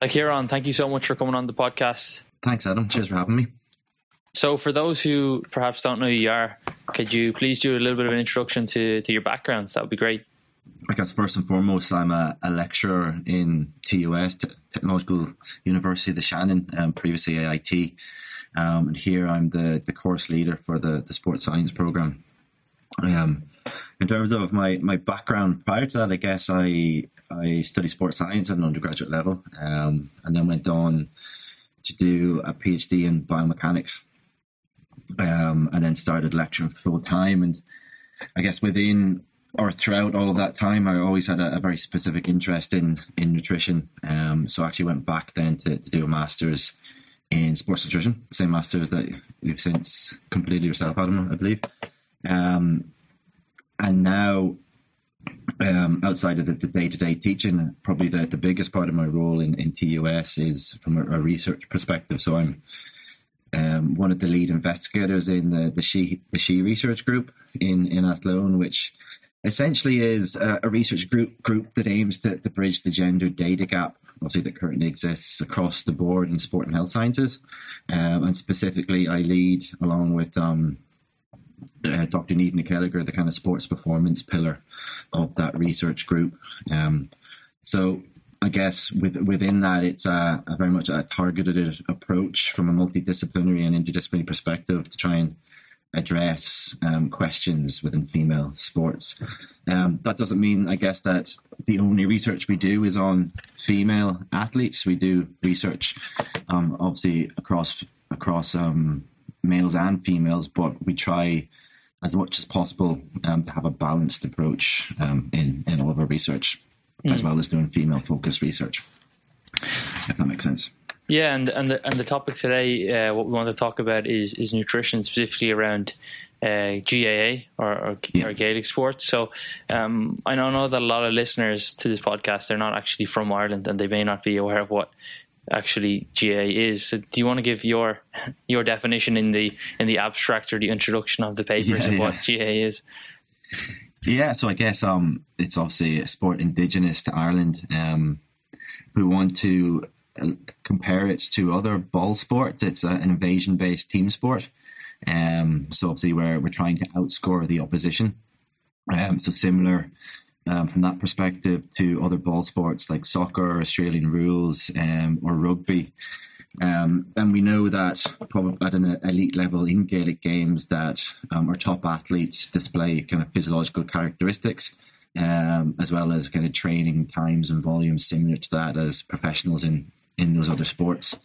Like Ciaran, thank you so much for coming on the podcast. Thanks, Adam. Cheers for having me. So, for those who perhaps don't know who you are, could you please do a little bit of an introduction to, to your background? That would be great. I guess first and foremost, I'm a, a lecturer in TUS, Technological University of the Shannon, um, previously AIT. Um, and here I'm the, the course leader for the, the sports science program. Um, in terms of my, my background prior to that, I guess I I studied sports science at an undergraduate level, um, and then went on to do a PhD in biomechanics, um, and then started lecturing full time. And I guess within or throughout all of that time, I always had a, a very specific interest in in nutrition. Um, so I actually went back then to, to do a master's in sports nutrition, same master's that you've since completed yourself, Adam, I believe. Um, and now um, outside of the, day-to-day teaching, probably the, the biggest part of my role in, in TUS is from a, a research perspective. So I'm um, one of the lead investigators in the, the She the She research group in in Athlone, which essentially is a, a research group group that aims to, to, bridge the gender data gap, obviously that currently exists across the board in sport and health sciences, um, and specifically I lead along with um, uh, Dr. Niamh Nic the kind of sports performance pillar of that research group. Um, so I guess with, within that, it's a, a, very much a targeted approach from a multidisciplinary and interdisciplinary perspective to try and address um, questions within female sports. Um, that doesn't mean, I guess, that the only research we do is on female athletes. We do research, um, obviously, across across um, males and females, but we try as much as possible um, to have a balanced approach um, in in all of our research, mm. as well as doing female focused research. If that makes sense. Yeah, and and the, and the topic today, uh, what we want to talk about is is nutrition, specifically around uh, GAA or, or, yeah. or, Gaelic sports. So um, I know that a lot of listeners to this podcast they're not actually from Ireland and they may not be aware of what actually GA is. So do you want to give your your definition in the in the abstract or the introduction of the papers yeah, of yeah. what GAA is? Yeah, so I guess um, it's obviously a sport indigenous to Ireland. Um, if we want to uh, compare it to other ball sports, it's an invasion based team sport. Um, so obviously we're we're trying to outscore the opposition. Um, so similar um, from that perspective to other ball sports like soccer, Australian rules, um, or rugby. Um, and we know that at an elite level in Gaelic games that um, our top athletes display kind of physiological characteristics um, as well as kind of training times and volumes similar to that as professionals in in those other sports.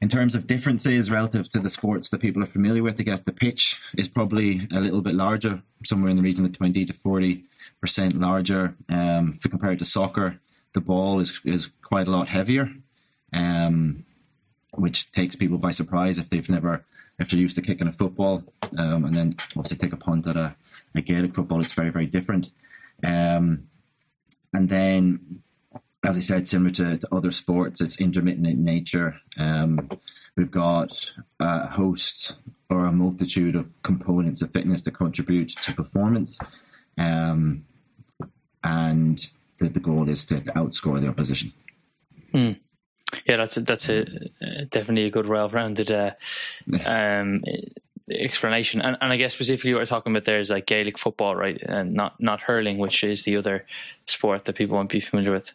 In terms of differences relative to the sports that people are familiar with, I guess the pitch is probably a little bit larger, somewhere in the region of 20 to 40 percent larger. Um, if we compare it to soccer, the ball is, is quite a lot heavier, um, which takes people by surprise if they've never, if they're used to kicking a football, um, and then obviously take a punt at a, a Gaelic football, it's very, very different. Um, and then as I said, similar to, to, other sports, it's intermittent in nature. Um, we've got a host or a multitude of components of fitness that contribute to performance. Um, and the, the, goal is to, outscore the opposition. Hmm. Yeah, that's a, that's a definitely a good, well-rounded uh, um, explanation. And, and I guess specifically what we're talking about there is like Gaelic football, right, and not not hurling, which is the other sport that people won't be familiar with.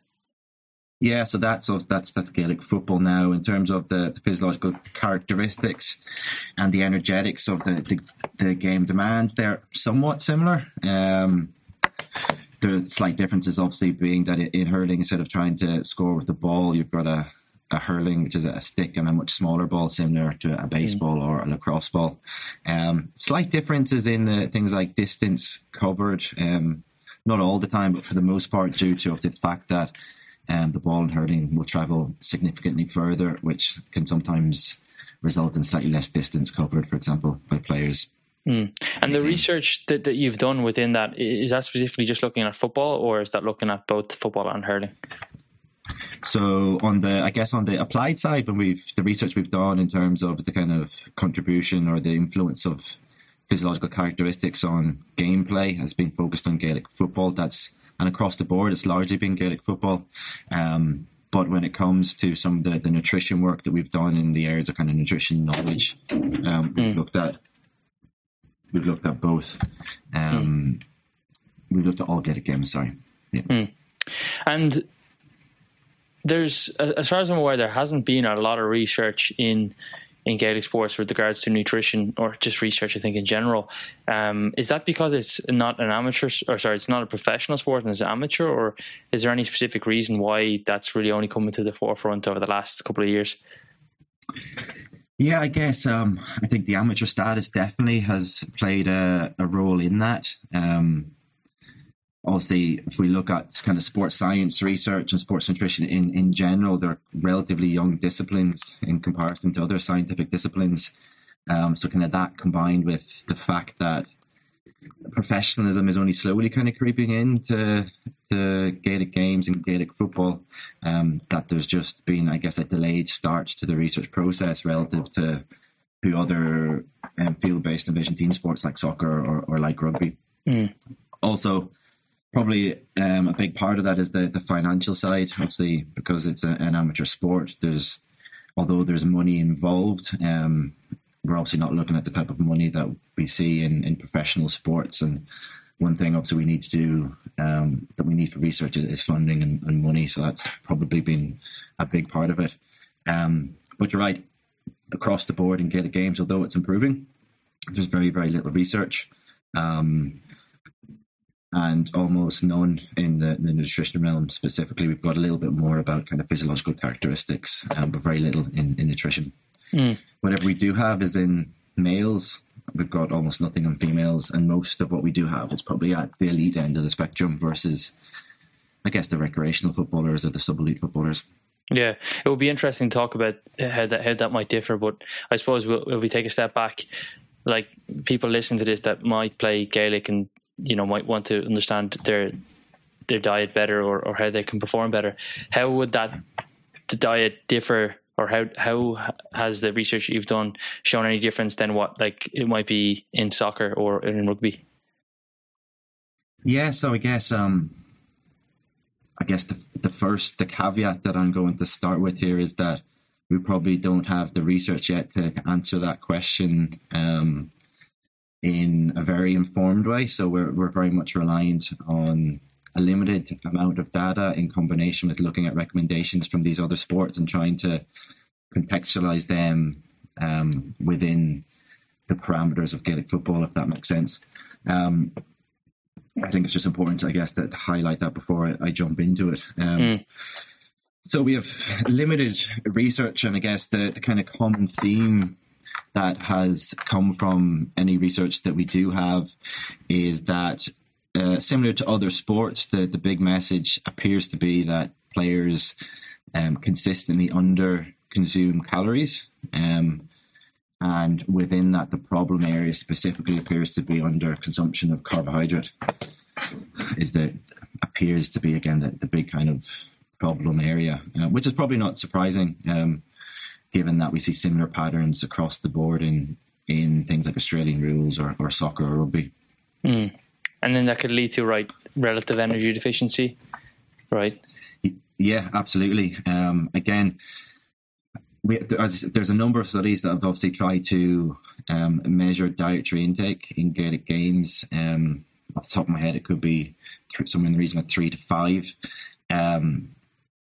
Yeah, so that's that's that's Gaelic football now in terms of the, the physiological characteristics and the energetics of the, the, the game demands. They're somewhat similar. Um, the slight difference is obviously being that in hurling, instead of trying to score with the ball, you've got a, a hurling, which is a stick and a much smaller ball, similar to a baseball or a lacrosse ball. Um, slight differences in the things like distance covered. Um, not all the time, but for the most part, due to the fact that um, the ball in hurling will travel significantly further, which can sometimes result in slightly less distance covered, for example, by players. Mm. And the research that, that you've done within that, is that specifically just looking at football or is that looking at both football and hurling? So on the, I guess on the applied side, when we've the research we've done in terms of the kind of contribution or the influence of physiological characteristics on gameplay has been focused on Gaelic football. That's and across the board, it's largely been Gaelic football. Um, But when it comes to some of the, the nutrition work that we've done in the areas of kind of nutrition knowledge, um, we've looked at we've looked at both. Um, We've looked at all Gaelic games. Sorry. Yeah. And there's, as far as I'm aware, there hasn't been a lot of research in in Gaelic sports with regards to nutrition or just research. I think in general, um, is that because it's not an amateur or sorry, it's not a professional sport and it's amateur, or is there any specific reason why that's really only coming to the forefront over the last couple of years? Yeah, I guess um, I think the amateur status definitely has played a, a role in that. Um, obviously, if we look at kind of sports science research and sports nutrition in, in general, they're relatively young disciplines in comparison to other scientific disciplines. Um, so, kind of that combined with the fact that professionalism is only slowly kind of creeping into to Gaelic games and Gaelic football, um, that there's just been, I guess, a delayed start to the research process relative to to other um, field-based invasion team sports like soccer or, or like rugby. Mm. Also, probably um, a big part of that is the the financial side. Obviously, because it's a, an amateur sport, there's although there's money involved, um, we're obviously not looking at the type of money that we see in, in professional sports. And one thing obviously we need to do um, that we need for research is funding and, and, money. So that's probably been a big part of it. Um, but you're right, across the board in Gaelic games, although it's improving, there's very very little research. Um, and almost none in the, the, nutrition realm specifically. We've got a little bit more about kind of physiological characteristics, um, but very little in, in nutrition. Mm. Whatever we do have is in males. We've got almost nothing on females, and most of what we do have is probably at the elite end of the spectrum versus, I guess, the recreational footballers or the sub elite footballers. Yeah, it would be interesting to talk about how that how that might differ. But I suppose we'll, if we take a step back, like people listening to this that might play Gaelic and you know might want to understand their their diet better or, or how they can perform better. How would that the diet differ, or how how has the research you've done shown any difference than what like it might be in soccer or in rugby? Yeah, so I guess um, I guess the the first the caveat that I'm going to start with here is that we probably don't have the research yet to, to answer that question um, in a very informed way. So we're, we're very much reliant on a limited amount of data in combination with looking at recommendations from these other sports and trying to contextualize them um, within the parameters of Gaelic football, if that makes sense. Um, I think it's just important, I guess, to, to highlight that before I, I jump into it. Um, mm. So we have limited research, and I guess the, the kind of common theme that has come from any research that we do have is that uh, similar to other sports, the, the big message appears to be that players um, consistently under consume calories. Um, and within that, the problem area specifically appears to be under consumption of carbohydrate. Is that appears to be again the, the big kind of problem area, uh, which is probably not surprising. Um, given that we see similar patterns across the board in in things like Australian rules or, or soccer or rugby. Mm. And then that could lead to right relative energy deficiency, right? Yeah, absolutely. Um, again, we, there's a number of studies that have obviously tried to um, measure dietary intake in Gaelic games. Um, off the top of my head, it could be somewhere in the region of three to five. Um,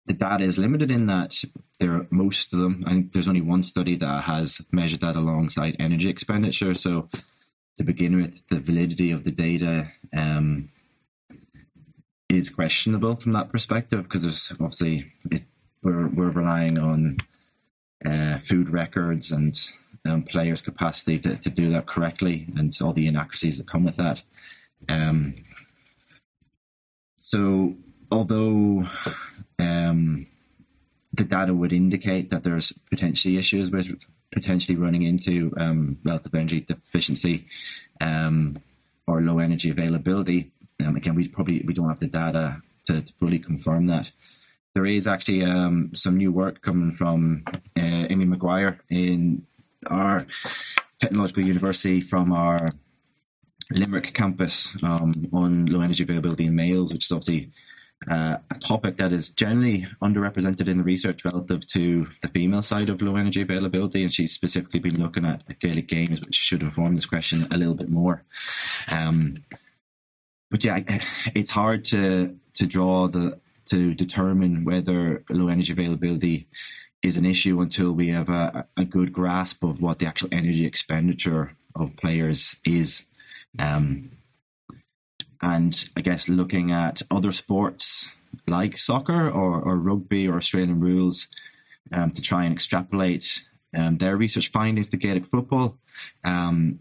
the data is limited in that there are most of them. I think there's only one study that has measured that alongside energy expenditure. So to begin with, the validity of the data um, is questionable from that perspective because there's obviously we're we're relying on uh, food records and um, players' capacity to, to do that correctly and all the inaccuracies that come with that. Um, so although um, the data would indicate that there's potentially issues with potentially running into um, relative energy deficiency um, or low energy availability. Um, again, we probably we don't have the data to, to fully confirm that. There is actually um, some new work coming from uh, Amy Maguire in our technological university from our Limerick campus um, on low energy availability in males, which is obviously uh, a topic that is generally underrepresented in the research relative to the female side of low energy availability. And she's specifically been looking at, Gaelic games, which should inform this question a little bit more. Um, but yeah, it's hard to to draw the to determine whether low energy availability is an issue until we have a, a good grasp of what the actual energy expenditure of players is. Um, and I guess looking at other sports like soccer or, or rugby or Australian rules um, to try and extrapolate um, their research findings to Gaelic football um,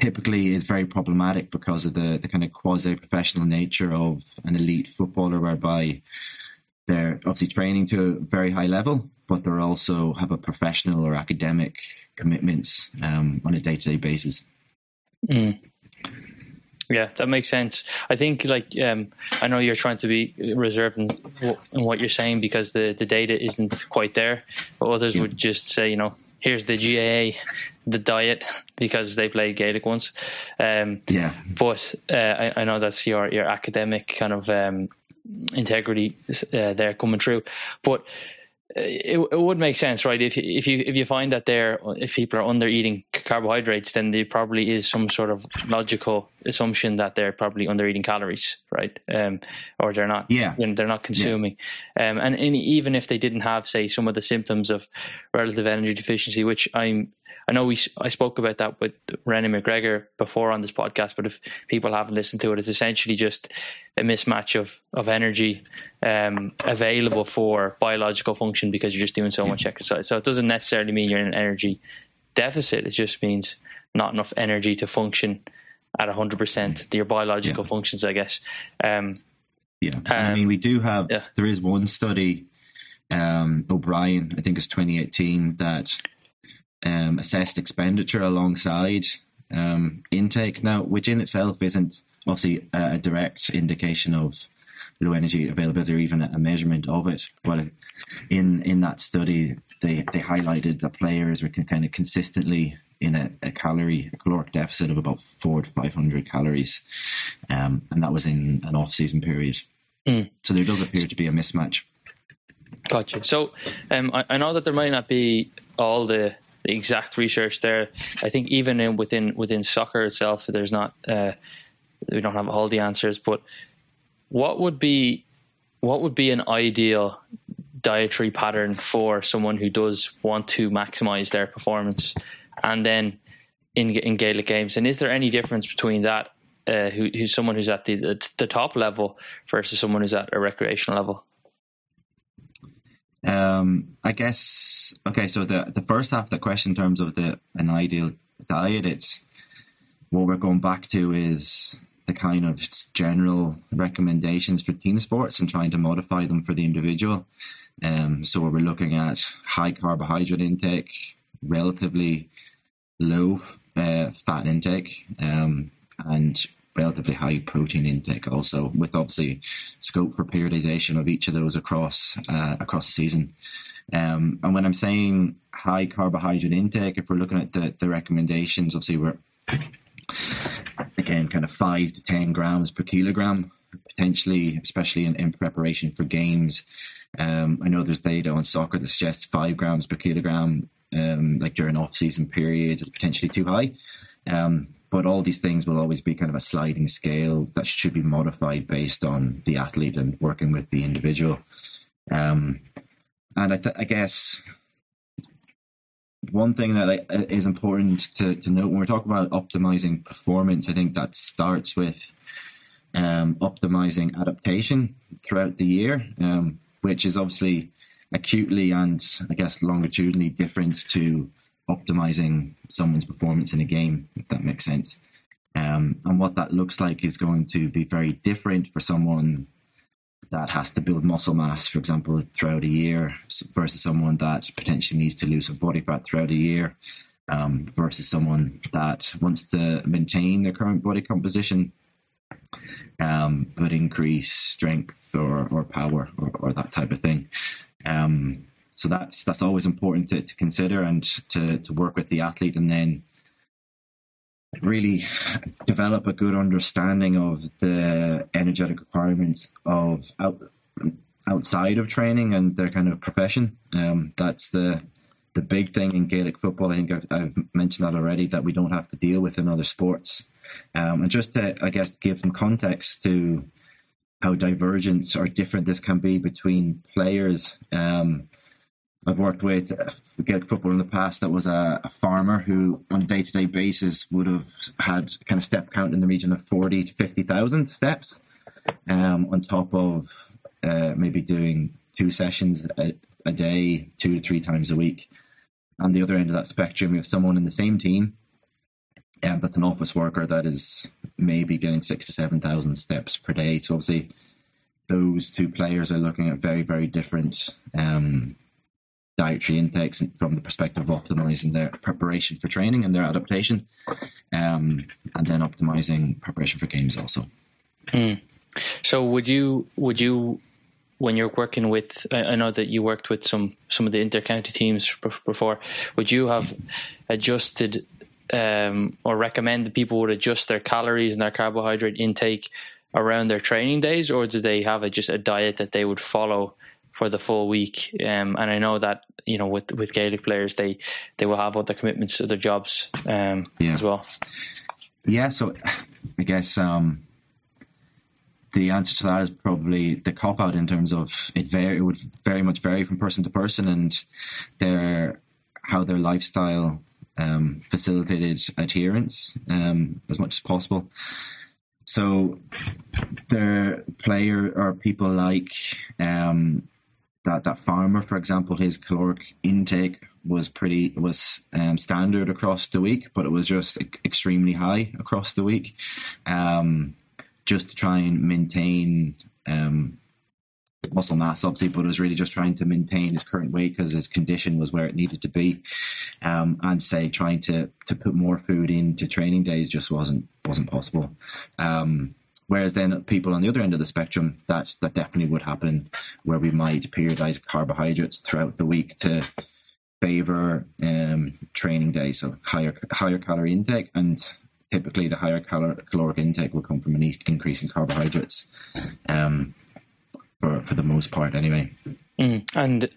typically is very problematic because of the, the kind of quasi professional nature of an elite footballer, whereby they're obviously training to a very high level, but they also have a professional or academic commitments um, on a day to day basis. Mm. Yeah, that makes sense. I think, like, um, I know you're trying to be reserved in, in, what you're saying because the, the data isn't quite there, but others yeah. would just say, you know, here's the GAA, the diet, because they played Gaelic once. Um, yeah. But uh, I, I, know that's your, your academic kind of um, integrity uh, there coming through. But it, it would make sense, right? If if you if you find that they're if people are under eating carbohydrates, then there probably is some sort of logical assumption that they're probably under eating calories, right? Um, or they're not. Yeah, they're not consuming. Yeah. Um, and, and even if they didn't have, say, some of the symptoms of relative energy deficiency, which I'm I know we I spoke about that with Renee McGregor before on this podcast, but if people haven't listened to it, it's essentially just a mismatch of of energy um, available for biological function because you're just doing so much exercise. So it doesn't necessarily mean you're in an energy deficit. It just means not enough energy to function at 100% your biological yeah. functions, I guess. Um, yeah, um, I mean, we do have. Yeah. There is one study, um, O'Brien, I think it's 2018, that um, assessed expenditure alongside um, intake. Now, which in itself isn't obviously a, direct indication of low energy availability or even a measurement of it. But in in that study, they they highlighted that players were kind of consistently in a, a calorie a caloric deficit of about four to five hundred calories, um, and that was in an off season period. Mm. So there does appear to be a mismatch. Gotcha. So um, I, I, know that there might not be all the the exact research there. I think even in, within within soccer itself, there's not uh, we don't have all the answers. But what would be what would be an ideal dietary pattern for someone who does want to maximize their performance, and then in in Gaelic games? And is there any difference between that? Uh, who, who's someone who's at the, the the top level versus someone who's at a recreational level? Um, I guess okay. So the the first half of the question, in terms of the an ideal diet, it's what we're going back to is the kind of general recommendations for team sports and trying to modify them for the individual. Um, so we're looking at high carbohydrate intake, relatively low uh, fat intake, um, and relatively high protein intake also with obviously scope for periodization of each of those across uh, across the season. Um, and when I'm saying high carbohydrate intake if we're looking at the, the recommendations obviously we're again kind of 5 to 10 grams per kilogram potentially especially in, in preparation for games. Um, I know there's data on soccer that suggests 5 grams per kilogram um, like during off-season periods is potentially too high. Um, but all these things will always be kind of a sliding scale that should be modified based on the athlete and working with the individual. Um, and I, th- I, guess one thing that is important to, to note when we're talking about optimizing performance, I think that starts with um, optimizing adaptation throughout the year, um, which is obviously acutely and I guess longitudinally different to optimizing someone's performance in a game, if that makes sense. Um, and what that looks like is going to be very different for someone that has to build muscle mass, for example, throughout a year, versus someone that potentially needs to lose some body fat throughout a year, um, versus someone that wants to maintain their current body composition, um, but increase strength or, or power or, or that type of thing. Um, so that's that's always important to, to consider and to, to work with the athlete and then really develop a good understanding of the energetic requirements of out, outside of training and their kind of profession. Um, that's the the big thing in Gaelic football. I think I've, I've, mentioned that already that we don't have to deal with in other sports. Um, and just to, I guess, give some context to how divergent or different this can be between players. Um, I've worked with Gaelic football in the past that was a, a farmer who, on a day to day basis, would have had kind of step count in the region of 40 to 50,000 steps, um, on top of uh, maybe doing two sessions a, a, day, two to three times a week. On the other end of that spectrum, we have someone in the same team um, that's an office worker that is maybe getting six to 7,000 steps per day. So, obviously, those two players are looking at very, very different. Um, dietary intakes from the perspective of optimizing their preparation for training and their adaptation, um, and then optimizing preparation for games also. Mm. So would you would you when you're working with I know that you worked with some some of the intercounty teams before would you have adjusted um, or recommend that people would adjust their calories and their carbohydrate intake around their training days or do they have a, just a diet that they would follow for the full week. Um, and I know that you know with with Gaelic players, they they will have other commitments other jobs um, yeah. as well. Yeah, so I guess um, the answer to that is probably the cop out in terms of it. Vary, it would very much vary from person to person and their how their lifestyle um, facilitated adherence um, as much as possible. So, the player or people like um, that that farmer, for example, his caloric intake was pretty was um, standard across the week, but it was just extremely high across the week, um, just to try and maintain um, muscle mass, obviously. But it was really just trying to maintain his current weight because his condition was where it needed to be, um, and say trying to to put more food into training days just wasn't wasn't possible. Um, Whereas then people on the other end of the spectrum, that that definitely would happen, where we might periodize carbohydrates throughout the week to favor um, training days, so higher higher calorie intake, and typically the higher calor- caloric intake will come from an increase in carbohydrates, um, for for the most part, anyway. Mm. And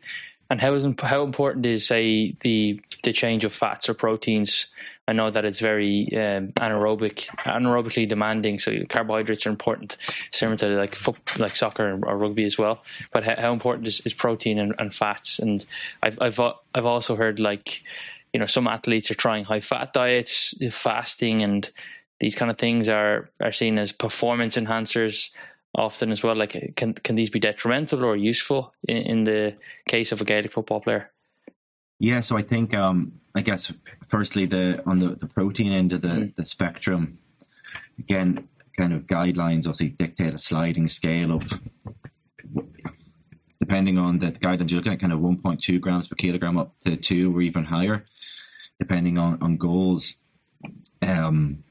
and how is how important is say the the change of fats or proteins I know that it's very um, anaerobic, anaerobically demanding. So carbohydrates are important, similar to like like soccer or rugby as well. But how, how important is, is protein and, and, fats? And I've I've I've also heard like you know some athletes are trying high fat diets, fasting, and these kind of things are are seen as performance enhancers often as well. Like can can these be detrimental or useful in, in the case of a Gaelic football player? Yeah, so I think um, I guess firstly the on the, the protein end of the, mm. the spectrum, again, kind of guidelines obviously dictate a sliding scale of depending on the guidelines you're looking at kind of 1.2 grams per kilogram up to two or even higher, depending on, on goals. Um,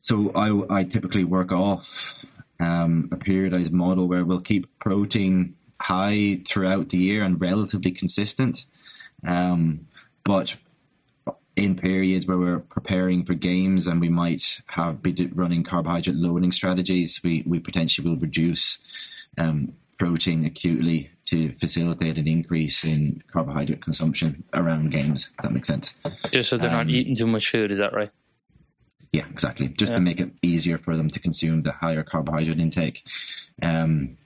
so I, I typically work off um, a periodized model where we'll keep protein high throughout the year and relatively consistent. Um, but in periods where we're preparing for games and we might have be running carbohydrate loading strategies, we, we potentially will reduce um, protein acutely to facilitate an increase in carbohydrate consumption around games. If that makes sense. Just so they're um, not eating too much food, is that right? Yeah, exactly. Just yeah. to make it easier for them to consume the higher carbohydrate intake. Um,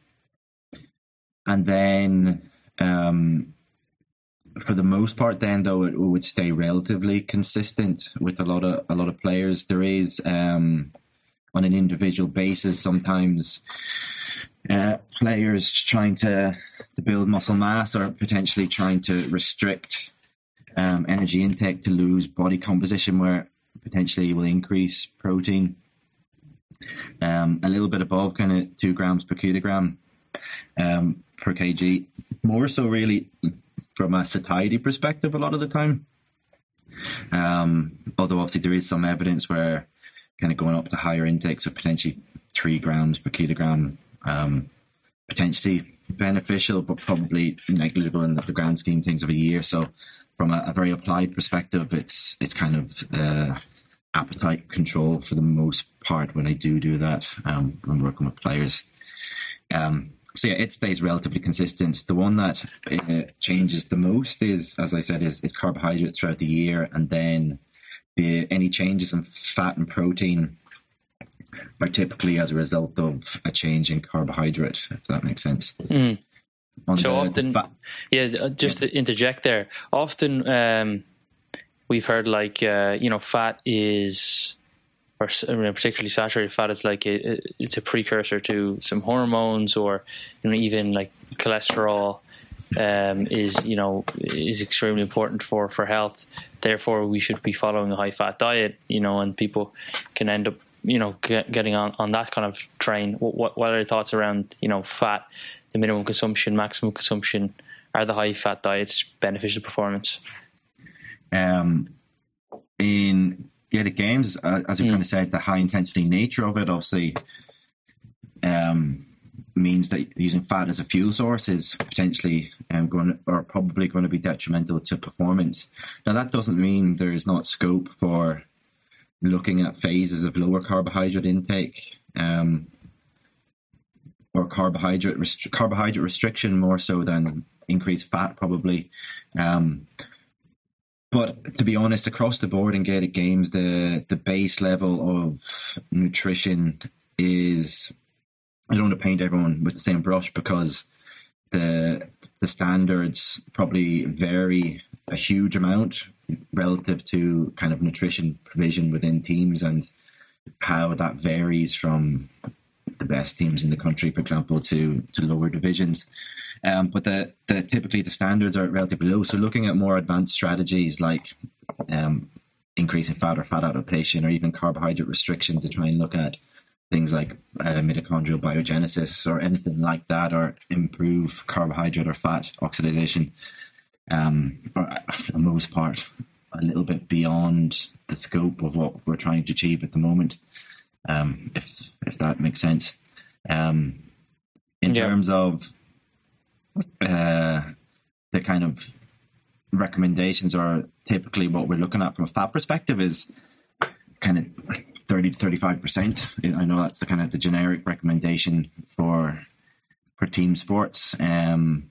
and then um, for the most part, then though it would stay relatively consistent with a lot of a lot of players. There is um, on an individual basis sometimes uh, players trying to to build muscle mass or potentially trying to restrict um, energy intake to lose body composition, where potentially will increase protein um, a little bit above kind of two grams per kilogram um, per kg. More so, really from a satiety perspective a lot of the time. Um, although obviously there is some evidence where kind of going up to higher intakes of potentially three grams per kilogram, um, potentially beneficial, but probably negligible in the grand scheme things of a year. So from a, a very applied perspective, it's it's kind of uh, appetite control for the most part when I do do that um, when working with players. Um, so yeah, it stays relatively consistent. The one that uh, changes the most is, as I said, is, is carbohydrate throughout the year, and then the, any changes in fat and protein are typically as a result of a change in carbohydrate. If that makes sense. Mm. so the, often, the yeah, uh, just yeah. to interject there. Often, um, we've heard like uh, you know, fat is or particularly saturated fat is like it's a precursor to some hormones or you know even like cholesterol um, is you know is extremely important for for health. Therefore, we should be following a high fat diet. You know, and people can end up you know get, getting on on that kind of train. What what are your thoughts around you know fat, the minimum consumption, maximum consumption? Are the high fat diets beneficial performance? Um, in the games, uh, as you mm. kind of said, the high intensity nature of it obviously um, means that using fat as a fuel source is potentially um, going or probably going to be detrimental to performance. Now, that doesn't mean there is not scope for looking at phases of lower carbohydrate intake um, or carbohydrate rest- carbohydrate restriction more so than increased fat, probably. Um, but to be honest, across the board in Gaelic games, the the base level of nutrition is I don't want to paint everyone with the same brush because the the standards probably vary a huge amount relative to kind of nutrition provision within teams and how that varies from the best teams in the country, for example, to to lower divisions. Um, but the, the typically the standards are relatively low. So looking at more advanced strategies like um, increasing fat or fat adaptation or even carbohydrate restriction to try and look at things like uh, mitochondrial biogenesis or anything like that or improve carbohydrate or fat oxidation um, for, the most part a little bit beyond the scope of what we're trying to achieve at the moment um, if if that makes sense um, in yeah. terms of uh, the kind of recommendations are typically what we're looking at from a fat perspective is kind of 30 to 35 percent. I know that's the kind of the generic recommendation for for team sports. Um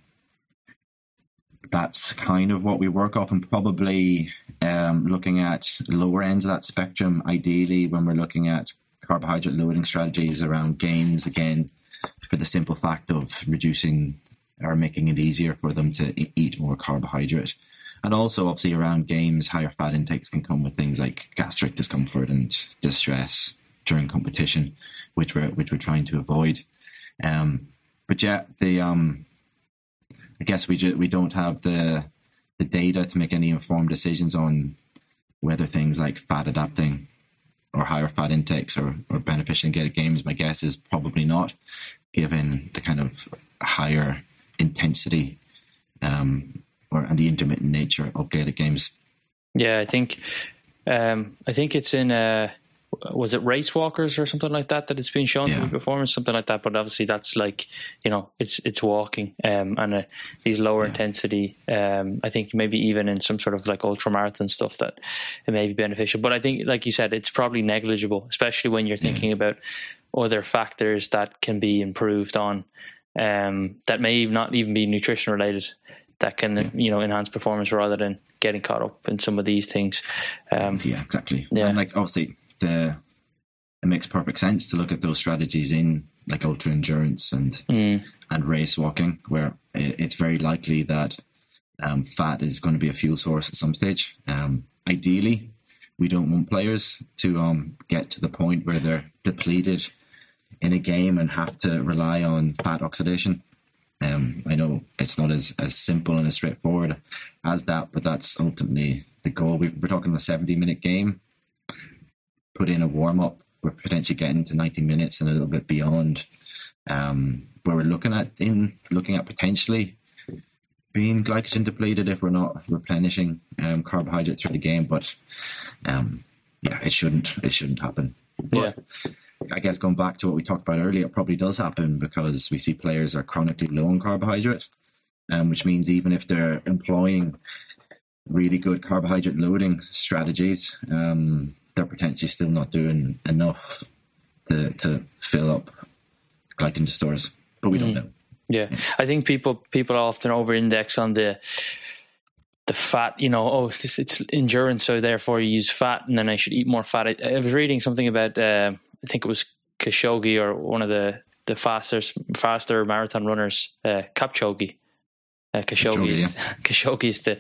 that's kind of what we work off and probably um, looking at lower ends of that spectrum. Ideally when we're looking at carbohydrate loading strategies around games again for the simple fact of reducing are making it easier for them to eat more carbohydrate. And also, obviously, around games, higher fat intakes can come with things like gastric discomfort and distress during competition, which we're which we're trying to avoid. Um, but yeah, the um, I guess we ju- we don't have the the data to make any informed decisions on whether things like fat adapting or higher fat intakes are, are beneficial games. My guess is probably not, given the kind of higher intensity um, or and the intermittent nature of Gaelic games. Yeah, I think um, I think it's in uh, was it race walkers or something like that that it's been shown yeah. to be performance something like that. But obviously that's like you know it's it's walking um, and uh, these lower yeah. intensity. Um, I think maybe even in some sort of like ultra marathon stuff that it may be beneficial. But I think like you said, it's probably negligible, especially when you're thinking yeah. about other factors that can be improved on um, that may not even be nutrition related that can yeah. you know enhance performance rather than getting caught up in some of these things. Um, yeah, exactly. Yeah, and like obviously the it makes perfect sense to look at those strategies in like ultra endurance and mm. and race walking, where it's very likely that um, fat is going to be a fuel source at some stage. Um, ideally, we don't want players to um, get to the point where they're depleted in a game and have to rely on fat oxidation. Um, I know it's not as, as simple and as straightforward as that, but that's ultimately the goal. We, are talking a 70 minute game. Put in a warm up. We're potentially getting to 90 minutes and a little bit beyond, um, where we're looking at in looking at potentially being glycogen depleted if we're not replenishing um, carbohydrate through the game. But um, yeah, it shouldn't it shouldn't happen. But, yeah. I guess going back to what we talked about earlier, it probably does happen because we see players are chronically low on carbohydrate, um, which means even if they're employing really good carbohydrate loading strategies, um, they're potentially still not doing enough to to fill up glycogen stores, but we don't know. Yeah. I think people people often over index on the the fat, you know, oh, it's, it's endurance, so therefore you use fat, and then I should eat more fat. I, I was reading something about, uh, I think it was Khashoggi or one of the the faster faster marathon runners, uh, Kipchoge. Uh, Khashoggi, is, yeah. Khashoggi is the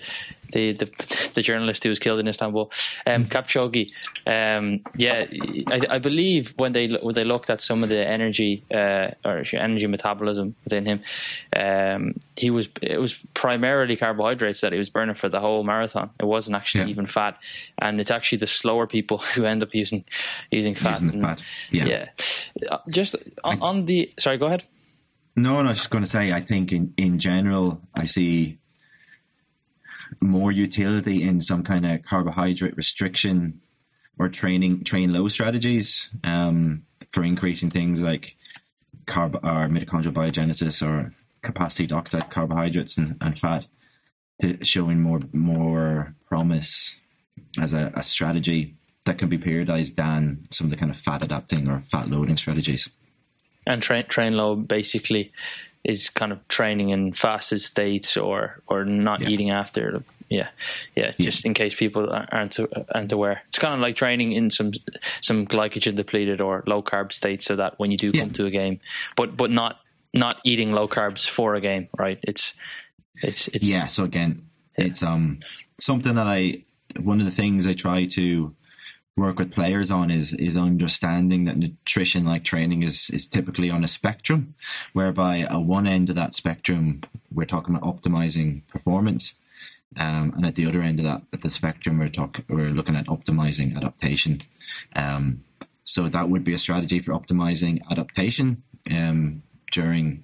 the, the, the journalist who was killed in Istanbul. Um, Kipchoge, um, yeah, I, I, believe when they when they looked at some of the energy uh, or energy metabolism within him, um, he was it was primarily carbohydrates that he was burning for the whole marathon. It wasn't actually yeah. even fat, and it's actually the slower people who end up using using fat. Using fat. Yeah. yeah. Uh, just on, on the sorry, go ahead. No, I was just going to say, I think in, in general, I see more utility in some kind of carbohydrate restriction or training train low strategies um, for increasing things like carb or mitochondrial biogenesis or capacity to oxidize carbohydrates and, and fat to showing more more promise as a, a strategy that can be periodized than some of the kind of fat adapting or fat loading strategies. And train train low basically is kind of training in fasted states or or not yeah. eating after. Yeah, yeah. Just yeah. in case people aren't aren't aware, it's kind of like training in some some glycogen depleted or low carb states, so that when you do yeah. come to a game, but but not not eating low carbs for a game, right? It's it's it's yeah. So again, it's um something that I one of the things I try to work with players on is is understanding that nutrition like training is is typically on a spectrum whereby at one end of that spectrum we're talking about optimizing performance um, and at the other end of that at the spectrum we're talking we're looking at optimizing adaptation. Um, so that would be a strategy for optimizing adaptation um, during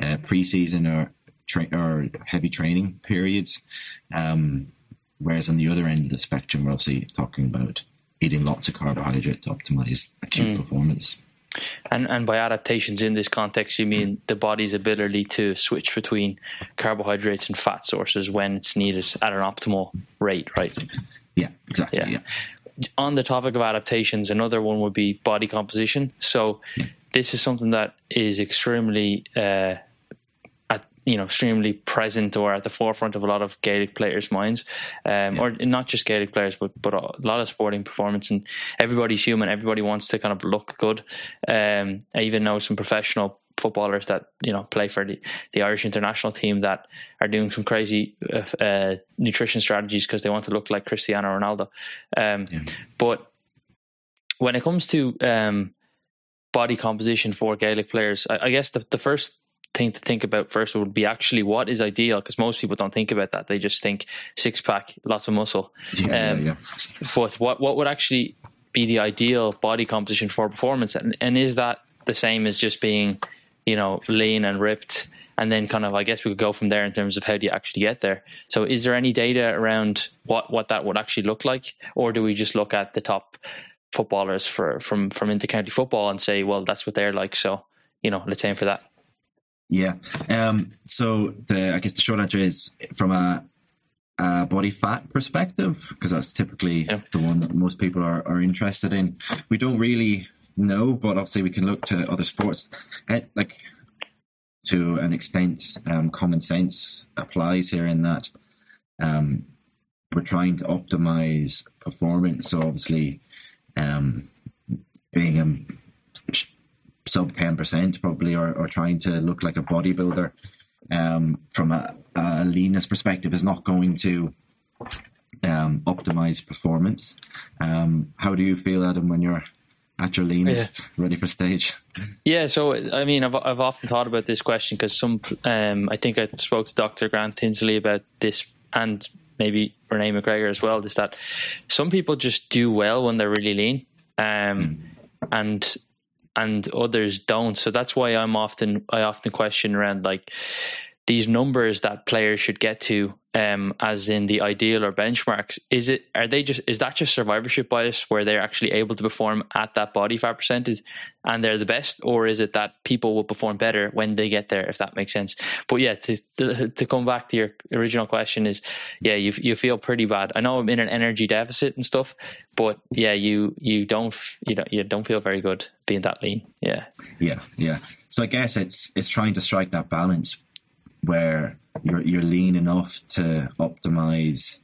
uh, preseason or tra- or heavy training periods. Um, whereas on the other end of the spectrum we're obviously talking about eating lots of carbohydrate to optimize acute mm. performance. And and by adaptations in this context, you mean the body's ability to switch between carbohydrates and fat sources when it's needed at an optimal rate, right? Yeah, exactly. Yeah. yeah. On the topic of adaptations, another one would be body composition. So yeah. this is something that is extremely uh, you know extremely present or at the forefront of a lot of Gaelic players' minds, um, yeah. or not just Gaelic players, but but a lot of sporting performance. And everybody's human. Everybody wants to kind of look good. Um, I even know some professional footballers that you know play for the, the Irish international team that are doing some crazy uh, uh nutrition strategies because they want to look like Cristiano Ronaldo. Um, yeah. But when it comes to um, body composition for Gaelic players, I, I guess the, the first thing to think about first would be actually what is ideal because most people don't think about that. They just think six pack, lots of muscle. Yeah, um, yeah, yeah. But what what would actually be the ideal body composition for performance, and, and is that the same as just being, you know, lean and ripped? And then kind of, I guess we could go from there in terms of how do you actually get there. So, is there any data around what what that would actually look like, or do we just look at the top footballers for from from intercounty football and say, well, that's what they're like, so you know, let's aim for that. Yeah. Um, so the I guess the short answer is from a, a body fat perspective, because that's typically yeah. the one that most people are, are interested in. We don't really know, but obviously we can look to other sports. It, eh, like to an extent, um, common sense applies here in that um, we're trying to optimize performance. So obviously, um, being a sub 10% probably or, or trying to look like a bodybuilder um, from a, a leanness perspective is not going to um, optimize performance. Um, how do you feel, Adam, when you're at your leanest, yeah. ready for stage? Yeah, so I mean, I've I've often thought about this question because some, um, I think I spoke to Dr. Grant Tinsley about this, and maybe Renee McGregor as well. Is that some people just do well when they're really lean, um, mm. and and others don't. So that's why I'm often I often question around like these numbers that players should get to um, as in the ideal or benchmarks is it are they just is that just survivorship bias where they're actually able to perform at that body fat percentage and they're the best or is it that people will perform better when they get there if that makes sense? But yeah to to, to come back to your original question is yeah you you feel pretty bad. I know i'm in an energy deficit and stuff but yeah you you don't you don't you don't feel very good being that lean. Yeah. Yeah yeah. So i guess it's it's trying to strike that balance where you're you're lean enough to optimize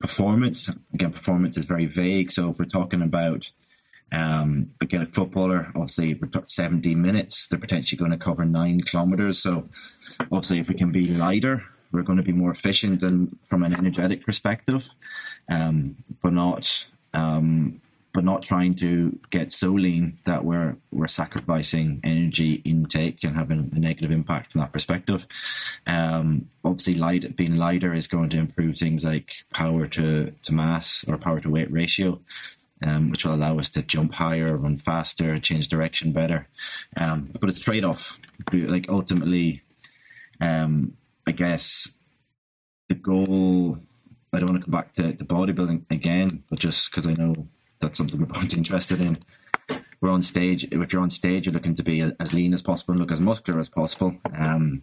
performance. Again, performance is very vague. So if we're talking about um, again a footballer, obviously talking 70 minutes, they're potentially going to cover nine kilometers. So obviously, if we can be lighter, we're going to be more efficient and from an energetic perspective, um, but not um, but not trying to get so lean that we're we're sacrificing energy intake and having a negative impact from that perspective. Um, obviously, light being lighter is going to improve things like power to, to mass or power to weight ratio. Um, which will allow us to jump higher, run faster, change direction better. Um, but it's trade off. Like ultimately, um, I guess the goal. I don't want to come back to, to bodybuilding again, but just because I know that's something we're both interested in. We're on stage. If you're on stage, you're looking to be as lean as possible and look as muscular as possible. Um,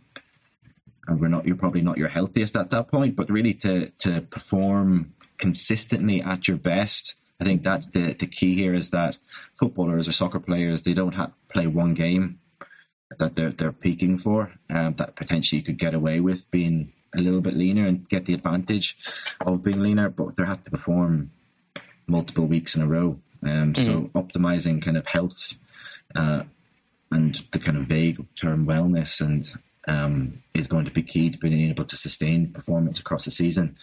and we're not. You're probably not your healthiest at that point, but really to to perform consistently at your best. I think that's the, the key here is that footballers or soccer players they don't have play one game that they're they're peaking for um, that potentially you could get away with being a little bit leaner and get the advantage of being leaner, but they have to perform multiple weeks in a row. Um, mm-hmm. So optimizing kind of health uh, and the kind of vague term wellness and um, is going to be key to being able to sustain performance across the season.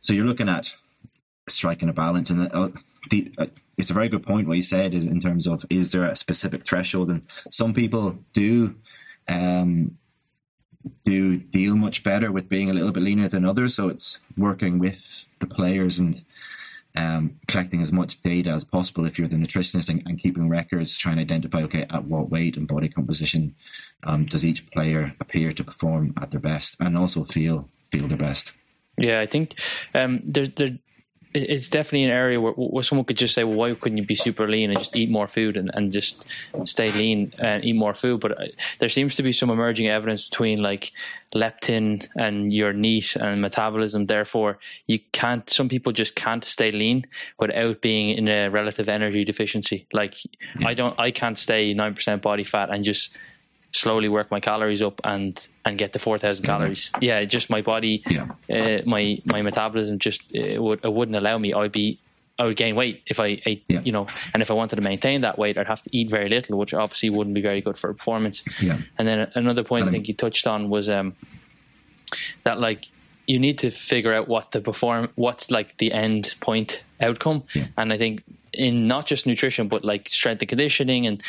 So you're looking at striking a balance, and uh, the, uh, it's a very good point what you said is in terms of is there a specific threshold, and some people do. Um, do deal much better with being a little bit leaner than others. So it's working with the players and um, collecting as much data as possible if you're the nutritionist and, and, keeping records, trying to identify, okay, at what weight and body composition um, does each player appear to perform at their best and also feel feel their best. Yeah, I think um, there's there, it's definitely an area where, where someone could just say, well, why couldn't you be super lean and just eat more food and, and just stay lean and eat more food? But uh, there seems to be some emerging evidence between like leptin and your NEAT and metabolism. Therefore, you can't, some people just can't stay lean without being in a relative energy deficiency. Like yeah. I don't, I can't stay 9% body fat and just slowly work my calories up and and get to 4000 calories yeah just my body yeah. uh, my my metabolism just uh, would it wouldn't allow me i'd be I would gain weight if I ate, yeah. you know, and if I wanted to maintain that weight, I'd have to eat very little, which obviously wouldn't be very good for performance. Yeah. And then another point I think you touched on was um, that like you need to figure out what the perform, what's like the end point outcome, yeah. and I think in not just nutrition but like strength and conditioning and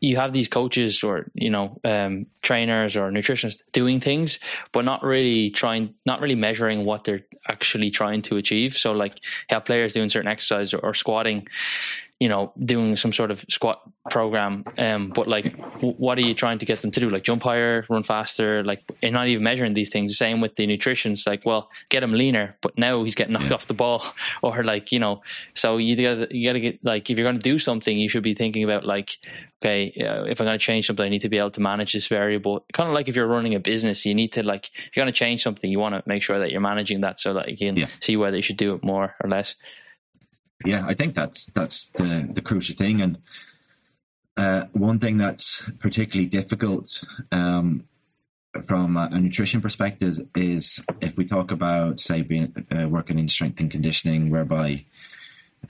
you have these coaches or you know um, trainers or nutritionists doing things, but not really trying, not really measuring what they're actually trying to achieve. So like have players doing certain exercise or, or squatting, you know, doing some sort of squat program. Um, but like, w- what are you trying to get them to do? Like jump higher, run faster, like, and not even measuring these things. The same with the nutrition. It's like, well, get him leaner, but now he's getting knocked yeah. off the ball or like, you know, so you gotta, you gotta get like, if you're going to do something, you should be thinking about like, okay, uh, if I'm going to change something, I need to be able to manage this variable. Kind of like if you're running a business, you need to like, if you're going to change something, you want to make sure that you're managing that so that you can yeah. see whether you should do it more or less yeah, I think that's that's the the crucial thing, and uh, one thing that's particularly difficult um, from a, a, nutrition perspective is if we talk about say being uh, working in strength and conditioning, whereby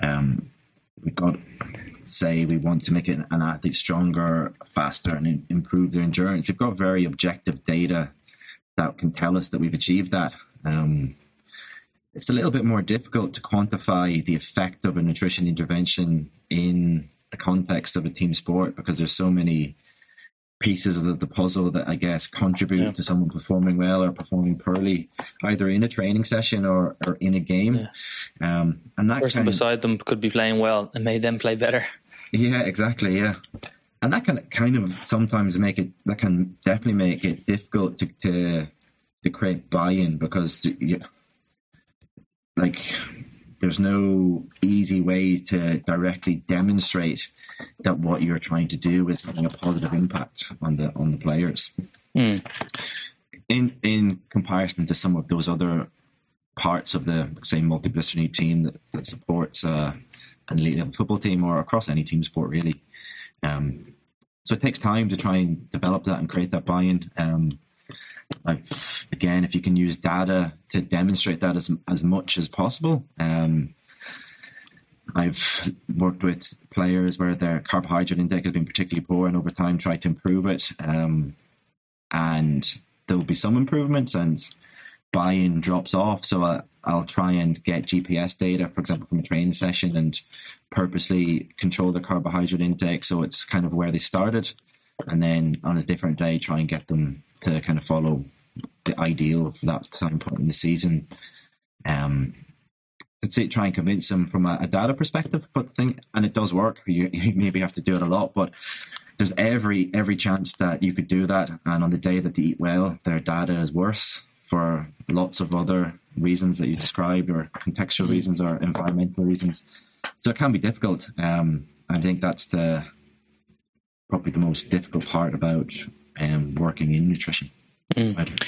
um, we've got say we want to make an athlete stronger, faster, and improve their endurance. We've got very objective data that can tell us that we've achieved that. Um, it's a little bit more difficult to quantify the effect of a nutrition intervention in the context of a team sport because there's so many pieces of the, the puzzle that I guess contribute yeah. to someone performing well or performing poorly, either in a training session or, or in a game. Yeah. Um, and that person beside them could be playing well and made them play better. Yeah, exactly. Yeah, and that can kind of sometimes make it that can definitely make it difficult to, to to create buy-in because you, like there's no easy way to directly demonstrate that what you're trying to do is having a positive impact on the on the players. Mm. In in comparison to some of those other parts of the say multidisciplinary team that, that supports uh, an elite football team or across any team sport really. Um, so it takes time to try and develop that and create that buy-in. Um, like again, if you can use data to demonstrate that as as much as possible. Um, I've worked with players where their carbohydrate intake has been particularly poor, and over time tried to improve it. Um, and there will be some improvements, and buy-in drops off. So I, I'll try and get GPS data, for example, from a training session, and purposely control the carbohydrate intake so it's kind of where they started, and then on a different day try and get them to kind of follow the ideal for that time point in the season. Um, I'd say try and convince them from a, a data perspective, but think, and it does work. You, you, maybe have to do it a lot, but there's every every chance that you could do that. And on the day that they eat well, their data is worse for lots of other reasons that you described, or contextual reasons, or environmental reasons. So it can be difficult. Um, I think that's the probably the most difficult part about um, working in nutrition. Mm.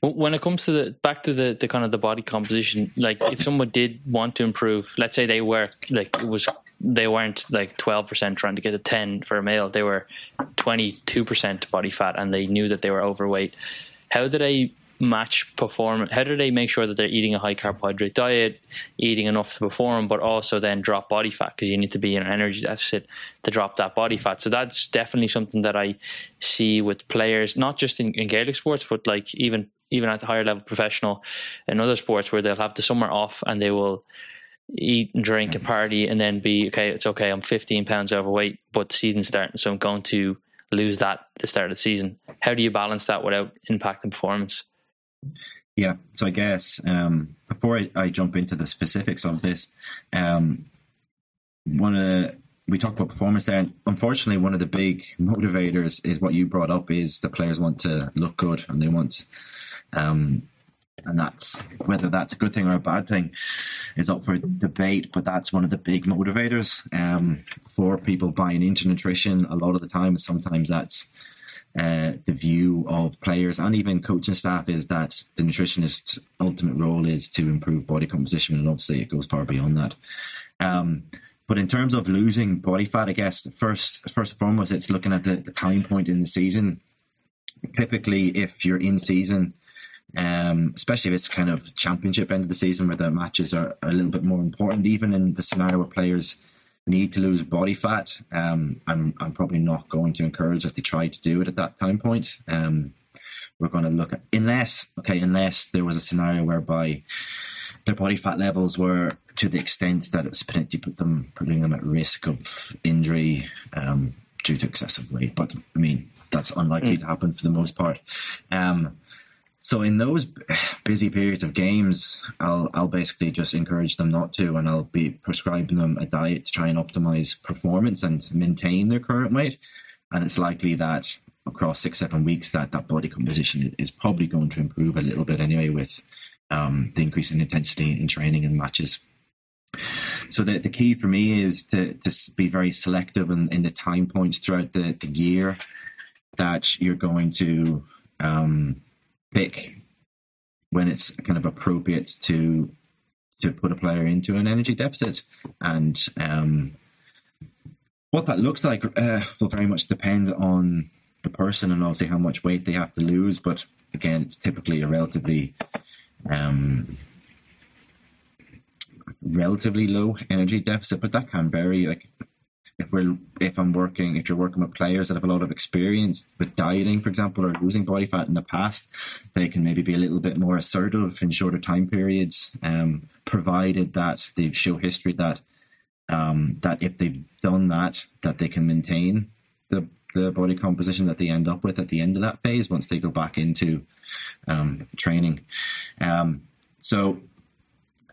When it comes to the back to the, the kind of the body composition, like if someone did want to improve, let's say they were like it was they weren't like twelve percent trying to get a ten for a male, they were twenty two percent body fat, and they knew that they were overweight. How do they match performance? How do they make sure that they're eating a high carbohydrate diet, eating enough to perform, but also then drop body fat because you need to be in an energy deficit to drop that body fat. So that's definitely something that I see with players, not just in, in Gaelic sports, but like even even at the higher level professional in other sports where they'll have the summer off and they will eat and drink and party and then be okay it's okay i'm 15 pounds overweight but the season's starting so i'm going to lose that at the start of the season how do you balance that without impacting performance yeah, so I guess um, before I, I, jump into the specifics of this, um, one of the, we talked about performance there. And unfortunately, one of the big motivators is what you brought up: is the players want to look good and they want, um, and that's whether that's a good thing or a bad thing is up for debate. But that's one of the big motivators um, for people buying into nutrition. A lot of the time, sometimes that's uh, the view of players and even coaching staff is that the nutritionist ultimate role is to improve body composition, and obviously it goes far beyond that. Um, but in terms of losing body fat, I guess first first and foremost, it's looking at the, the time point in the season. Typically, if you're in season, um, especially if it's kind of championship end of the season where the matches are a little bit more important, even in the scenario where players need to lose body fat, um, I'm I'm probably not going to encourage that they try to do it at that time point. Um, we're going to look at unless okay, unless there was a scenario whereby their body fat levels were to the extent that it was potentially put them putting them at risk of injury um, due to excessive weight. But I mean that's unlikely mm. to happen for the most part. Um, so in those busy periods of games, I'll I'll basically just encourage them not to, and I'll be prescribing them a diet to try and optimize performance and maintain their current weight. And it's likely that across six seven weeks that that body composition is probably going to improve a little bit anyway with um, the increase in intensity in training and matches. So the, the key for me is to, to be very selective in, in the time points throughout the, the year that you're going to um, pick when it's kind of appropriate to to put a player into an energy deficit, and um, what that looks like uh, will very much depend on the person and obviously how much weight they have to lose. But again, it's typically a relatively um, relatively low energy deficit, but that can vary. Like if we're if I'm working if you're working with players that have a lot of experience with dieting, for example, or losing body fat in the past, they can maybe be a little bit more assertive in shorter time periods, um, provided that they show history that um, that if they've done that, that they can maintain the the body composition that they end up with at the end of that phase once they go back into um, training. Um, so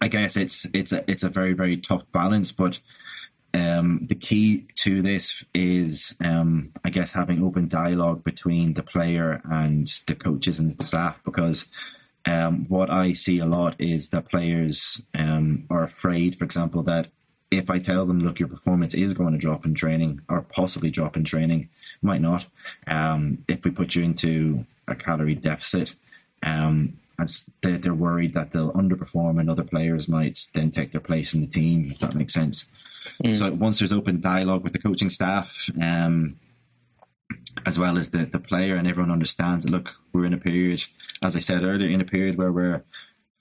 I guess it's it's a it's a very very tough balance, but um, the key to this is, um, I guess, having open dialogue between the player and the coaches and the staff because um, what I see a lot is that players um, are afraid, for example, that if I tell them, look, your performance is going to drop in training or possibly drop in training, might not. Um, if we put you into a calorie deficit, um, they're, they're worried that they'll underperform and other players might then take their place in the team, if that makes sense. Mm. So once there's open dialogue with the coaching staff, um, as well as the, the player, and everyone understands that, look, we're in a period, as I said earlier, in a period where we're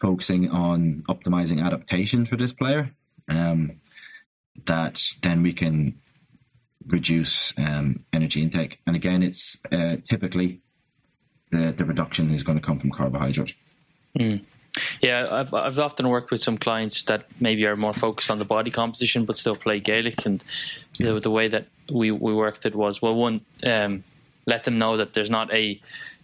focusing on optimizing adaptation for this player. Um, that then we can reduce um, energy intake. And again, it's uh, typically the, the reduction is going to come from carbohydrate. Mm. Yeah, I've I've often worked with some clients that maybe are more focused on the body composition but still play Gaelic, and yeah. the, the way that we, we worked it was well, one, um, let them know that there's not a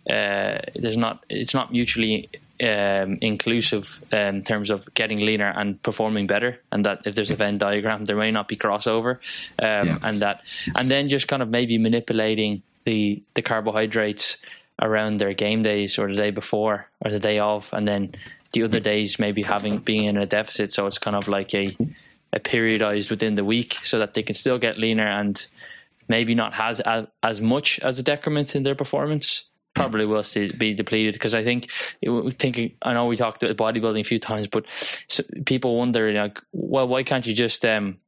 uh, there's not it's not mutually um, inclusive in terms of getting leaner and performing better, and that if there's a Venn diagram, there may not be crossover, um, yeah. and that, and then just kind of maybe manipulating the the carbohydrates around their game days or the day before or the day of, and then the other days maybe having being in a deficit, so it's kind of like a a periodized within the week, so that they can still get leaner and maybe not has as, as much as a decrement in their performance probably will still be depleted. Because I think thinking I know we talked about bodybuilding a few times, but people wonder like, well, why can't you just um,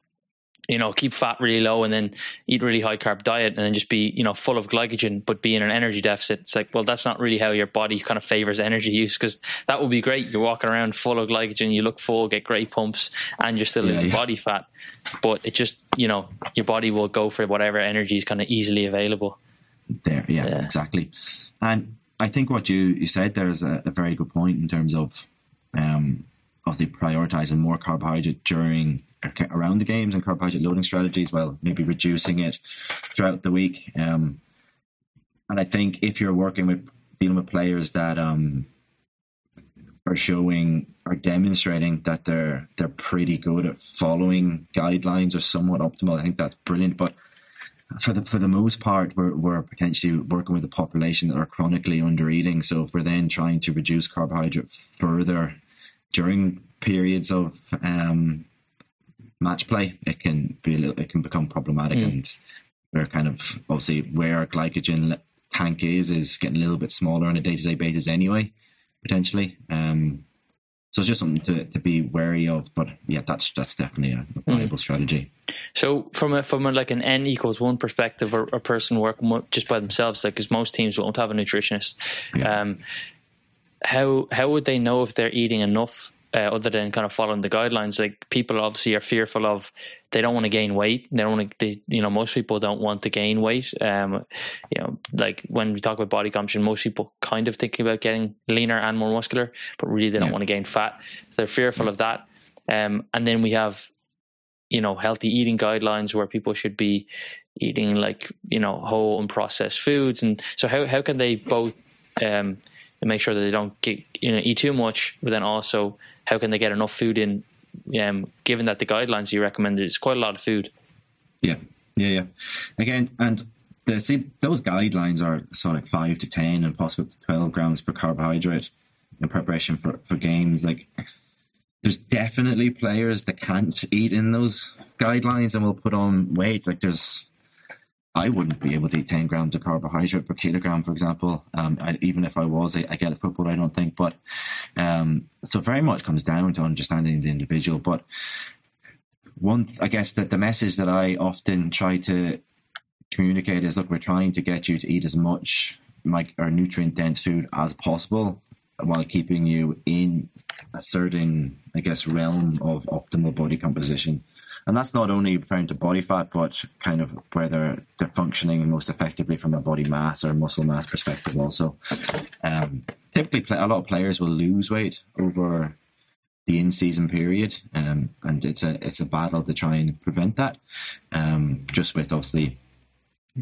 you know keep fat really low and then eat really high carb diet and then just be you know full of glycogen but be in an energy deficit? It's like well, that's not really how your body kind of favors energy use because that would be great. You're walking around full of glycogen, you look full, get great pumps, and you're still yeah, losing yeah. body fat. But it just you know your body will go for whatever energy is kind of easily available. There, yeah, yeah. exactly. And I think what you, you said there is a, a very good point in terms of um, of the prioritizing more carbohydrate during around the games and carbohydrate loading strategies, while maybe reducing it throughout the week. Um, and I think if you're working with dealing with players that um, are showing are demonstrating that they're they're pretty good at following guidelines or somewhat optimal, I think that's brilliant. But for the for the most part, we're we're potentially working with a population that are chronically under eating. So if we're then trying to reduce carbohydrate further during periods of um, match play, it can be a little, it can become problematic, mm. and we're kind of obviously where our glycogen tank is is getting a little bit smaller on a day to day basis anyway, potentially. Um, so it's just something to, to be wary of. But yeah, that's that's definitely a, a viable mm. strategy. So from a from a, like an n equals one perspective, or a person working just by themselves, like because most teams won't have a nutritionist. Yeah. Um, how how would they know if they're eating enough uh, other than kind of following the guidelines. Like people obviously are fearful of they don't want to gain weight. They don't want to. They, you know, most people don't want to gain weight. Um, you know, like when we talk about body composition, most people kind of thinking about getting leaner and more muscular, but really they don't yeah. want to gain fat. So they're fearful yeah. of that. Um, and then we have, you know, healthy eating guidelines where people should be eating like you know whole and processed foods. And so how how can they both um, make sure that they don't get you know eat too much, but then also how can they get enough food in? Um, given that the guidelines you recommended is quite a lot of food. Yeah, yeah, yeah. Again, and the see those guidelines are sort of five to ten and possibly twelve grams per carbohydrate in preparation for for games. Like, there's definitely players that can't eat in those guidelines and will put on weight. Like, there's I wouldn't be able to eat 10 grams of carbohydrate per kilogram, for example. Um, I, even if I was, I, I, get a football, I don't think. But um, so very much comes down to understanding the individual. But one, th- I guess that the message that I often try to communicate is look, we're trying to get you to eat as much like nutrient dense food as possible while keeping you in a certain, I guess, realm of optimal body composition and that's not only referring to body fat, but kind of where they're they're functioning most effectively from a body mass or muscle mass perspective. Also, um, typically, a lot of players will lose weight over the in-season period, um, and it's a it's a battle to try and prevent that. Um, just with obviously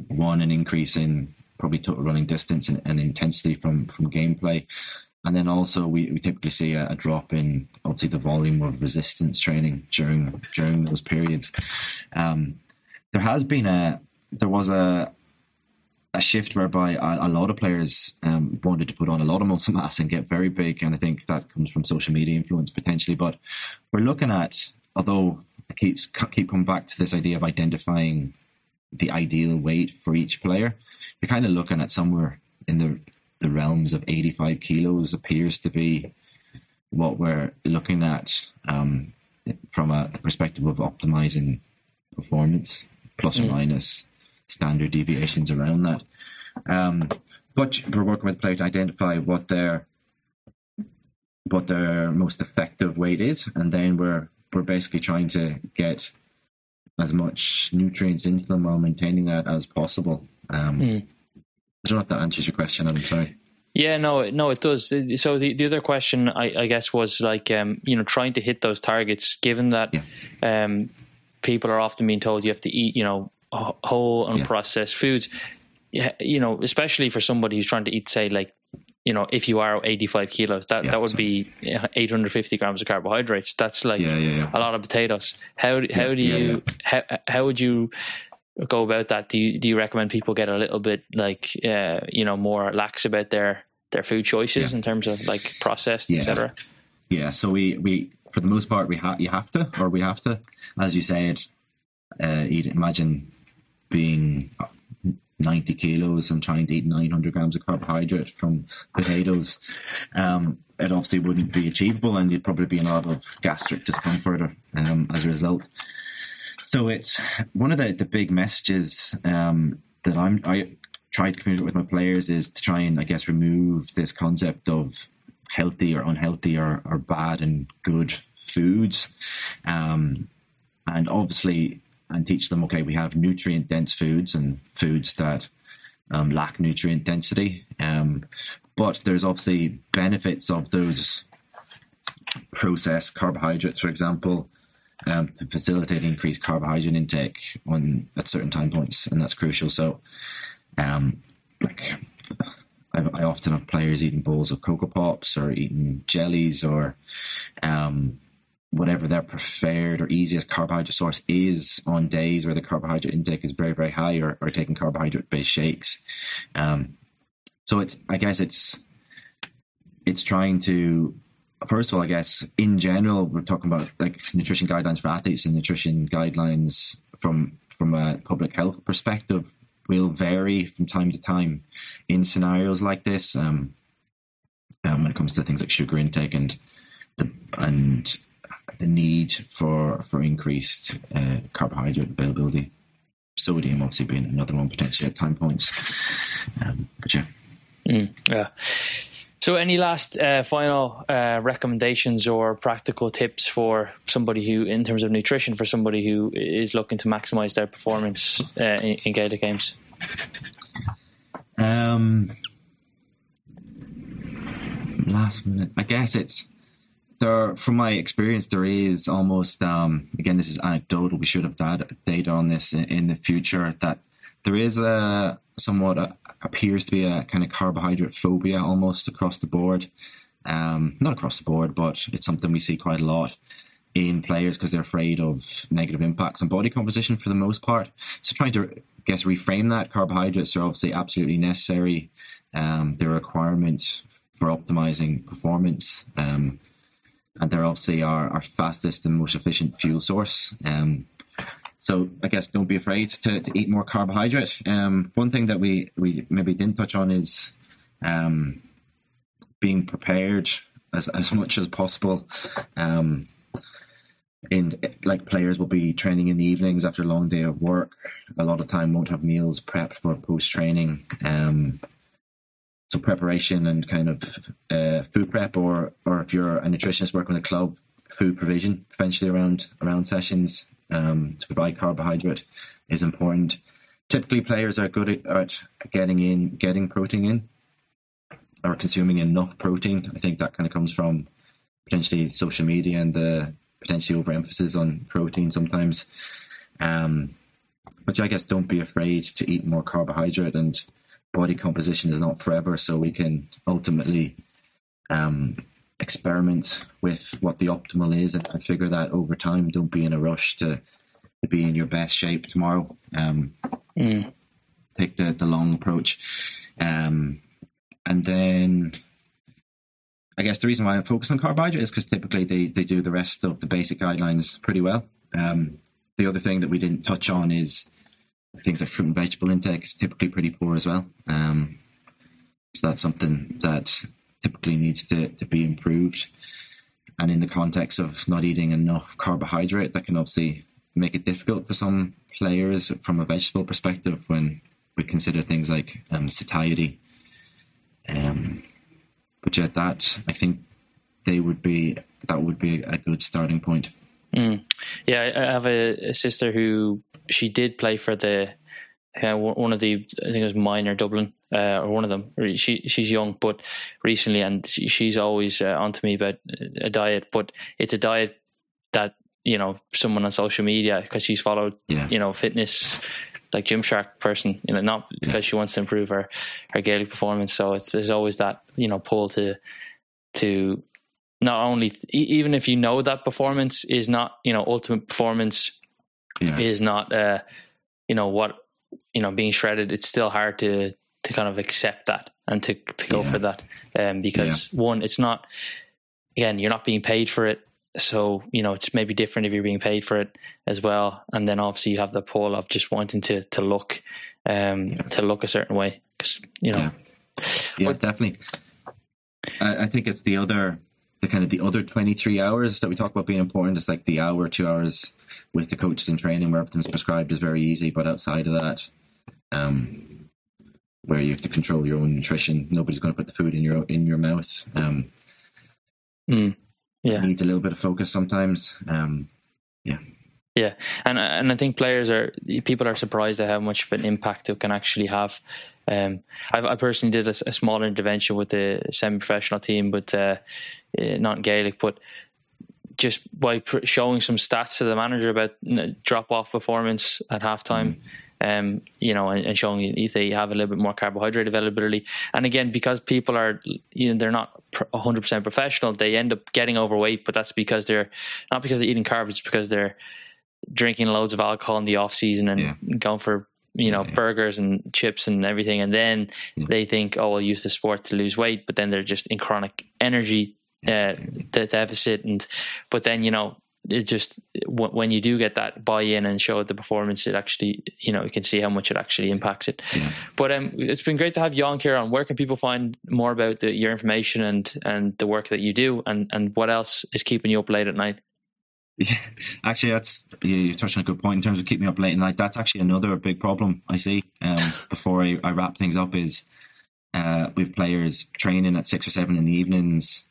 one an increase in probably total running distance and, and intensity from from gameplay, and then also we, we typically see a, a, drop in obviously the volume of resistance training during during those periods. Um, there has been a there was a a shift whereby a, a lot of players um, wanted to put on a lot of muscle mass and get very big, and I think that comes from social media influence potentially. But we're looking at, although I keep keep coming back to this idea of identifying the ideal weight for each player, you're kind of looking at somewhere in the the realms of 85 kilos appears to be what we're looking at um, from a perspective of optimizing performance, plus mm. or minus standard deviations around that. Um, but we're working with the player to identify what their what their most effective weight is, and then we're we're basically trying to get as much nutrients into them while maintaining that as possible. Um, mm. I don't know if that answers your question. I'm sorry. Yeah, no, no, it does. So the, the other question, I, I guess, was like, um, you know, trying to hit those targets, given that yeah. um, people are often being told you have to eat, you know, whole unprocessed yeah. foods. You know, especially for somebody who's trying to eat, say, like, you know, if you are 85 kilos, that, yeah, that would so. be 850 grams of carbohydrates. That's like a lot of potatoes. How how do you how how would you go about that? Do you do you recommend people get a little bit like uh, you know more lax about their their food choices in terms of like processed, etc. Yeah, so we we for the most part we have you have to or we have to, as you said, uh, eat. Imagine being 90 kilos and trying to eat 900 grams of carbohydrate from potatoes, um, it obviously wouldn't be achievable and you'd probably be in a lot of gastric discomfort um, as a result. So it's one of the, the big messages um, that I'm, I try to communicate with my players is to try and, I guess, remove this concept of healthy or unhealthy or, or bad and good foods. Um, and obviously, and teach them okay we have nutrient dense foods and foods that um, lack nutrient density um, but there's obviously benefits of those processed carbohydrates for example um, to facilitate increased carbohydrate intake on at certain time points and that's crucial. So um, like I, I, often have players eating bowls of Coco Pops or eating jellies or um, whatever their preferred or easiest carbohydrate source is on days where the carbohydrate intake is very very high or, or taking carbohydrate based shakes. Um, so it's i guess it's it's trying to first of all i guess in general we're talking about like nutrition guidelines for athletes and nutrition guidelines from from a public health perspective will vary from time to time in scenarios like this um, um, when it comes to things like sugar intake and the, and the need for for increased uh, carbohydrate availability. Sodium obviously being another one potentially at time points. Um, but yeah, mm, yeah. So, any last uh, final uh, recommendations or practical tips for somebody who, in terms of nutrition, for somebody who is looking to maximize their performance uh, in, in Gaelic games? Um, last minute, I guess it's there, from my experience, there is almost um, again, this is anecdotal. We should have data on this in, in the future. That there is a somewhat a, appears to be a kind of carbohydrate phobia almost across the board. Um, not across the board, but it's something we see quite a lot in players because they're afraid of negative impacts on body composition for the most part. So trying to I guess reframe that carbohydrates are obviously absolutely necessary. Um, they're a requirement for optimizing performance. Um, and they're obviously our, our fastest and most efficient fuel source. Um, so I guess don't be afraid to, to eat more carbohydrate. Um, one thing that we, we maybe didn't touch on is um, being prepared as, as much as possible. Um, and like players will be training in the evenings after a long day of work. A lot of time won't have meals prepped for post training. Um, so preparation and kind of uh, food prep, or or if you're a nutritionist working with a club, food provision eventually around around sessions um, to provide carbohydrate is important. Typically, players are good at getting in, getting protein in, or consuming enough protein. I think that kind of comes from potentially social media and the potentially overemphasis on protein sometimes. Um, but I guess don't be afraid to eat more carbohydrate and body composition is not forever, so we can ultimately um, experiment with what the optimal is and, and, figure that over time. Don't be in a rush to, to be in your best shape tomorrow. Um, mm. take the, the long approach. Um, and then I guess the reason why I focus on carbohydrate is because typically they, they do the rest of the basic guidelines pretty well. Um, the other thing that we didn't touch on is things like fruit and vegetable intake is typically pretty poor as well. Um, so that's something that typically needs to, to be improved. And in the context of not eating enough carbohydrate, that can obviously make it difficult for some players from a vegetable perspective when we consider things like um, satiety. Um, but yet, that I think they would be that would be a good starting point. Mm. Yeah, I have a, a, sister who she did play for the uh, one of the I think it was minor Dublin uh, or one of them. She she's young, but recently, and she, she's always uh, on to me about a diet. But it's a diet that you know someone on social media because she's followed yeah. you know fitness like Gymshark person, you know, not because she wants to improve her her Gaelic performance. So it's there's always that you know pull to to not only even if you know that performance is not you know ultimate performance yeah. is not uh you know what you know being shredded. It's still hard to to kind of accept that and to to go yeah. for that um because one it's not again you're not being paid for it so you know it's maybe different if you're being paid for it as well and then obviously you have the pull of just wanting to to look um yeah. to look a certain way because you know yeah, yeah but, definitely I, I, think it's the other the kind of the other 23 hours that we talk about being important is like the hour two hours with the coaches in training where everything's prescribed is very easy but outside of that um where you have to control your own nutrition nobody's going to put the food in your in your mouth um mm yeah. needs a little bit of focus sometimes. Um, yeah. Yeah, and and I think players are people are surprised at how much of an impact it can actually have. Um, I, I, personally did a, a, small intervention with the semi-professional team, but uh, eh, not in Gaelic, but just by pr- showing some stats to the manager about drop-off performance at halftime. Mm um, you know, and, and, showing if they have a little bit more carbohydrate availability. And again, because people are, you know, they're not 100% professional, they end up getting overweight, but that's because they're not because they're eating carbs, it's because they're drinking loads of alcohol in the off season and yeah. going for you know yeah. burgers and chips and everything and then yeah. they think oh i'll use the sport to lose weight but then they're just in chronic energy uh, the deficit and but then you know it just when you do get that buy-in and show the performance, it actually you know you can see how much it actually impacts it. Yeah. But um, it's been great to have you on, Ciaran. Where can people find more about the, your information and and the work that you do, and and what else is keeping you up late at night? Yeah, actually, that's you're touching a good point in terms of keeping me up late at night. That's actually another big problem I see. Um, before I, I, wrap things up, is uh, with players training at six or seven in the evenings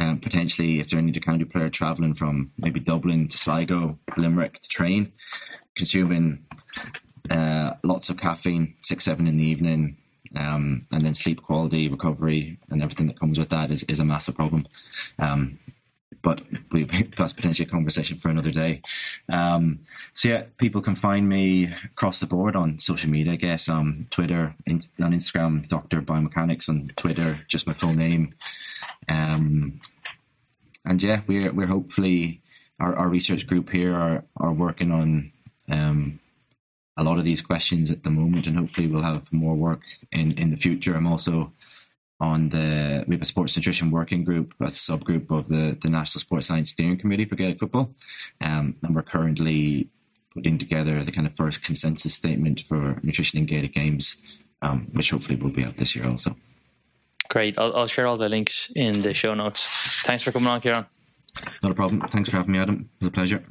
um, potentially, if they're any county player travelling from maybe Dublin to Sligo, Limerick to train, consuming uh, lots of caffeine, six, seven in the evening, um, and then sleep quality, recovery, and everything that comes with that is, is a massive problem. Um, but we, that's potentially a conversation for another day. Um, so yeah, people can find me across the board on social media. I guess um, Twitter, in, on Instagram, Doctor Biomechanics on Twitter, just my full name. Um, and yeah, we're we're hopefully our, our research group here are are working on um, a lot of these questions at the moment, and hopefully we'll have more work in in the future. I'm also on the we have a sports nutrition working group, a subgroup of the the National Sports Science Steering Committee for Gaelic Football, um, and we're currently putting together the kind of first consensus statement for nutrition in Gaelic games, um, which hopefully will be out this year also. Great. I'll, I'll share all the links in the show notes. Thanks for coming on, Ciaran. Not a problem. Thanks for having me, Adam. It was a pleasure.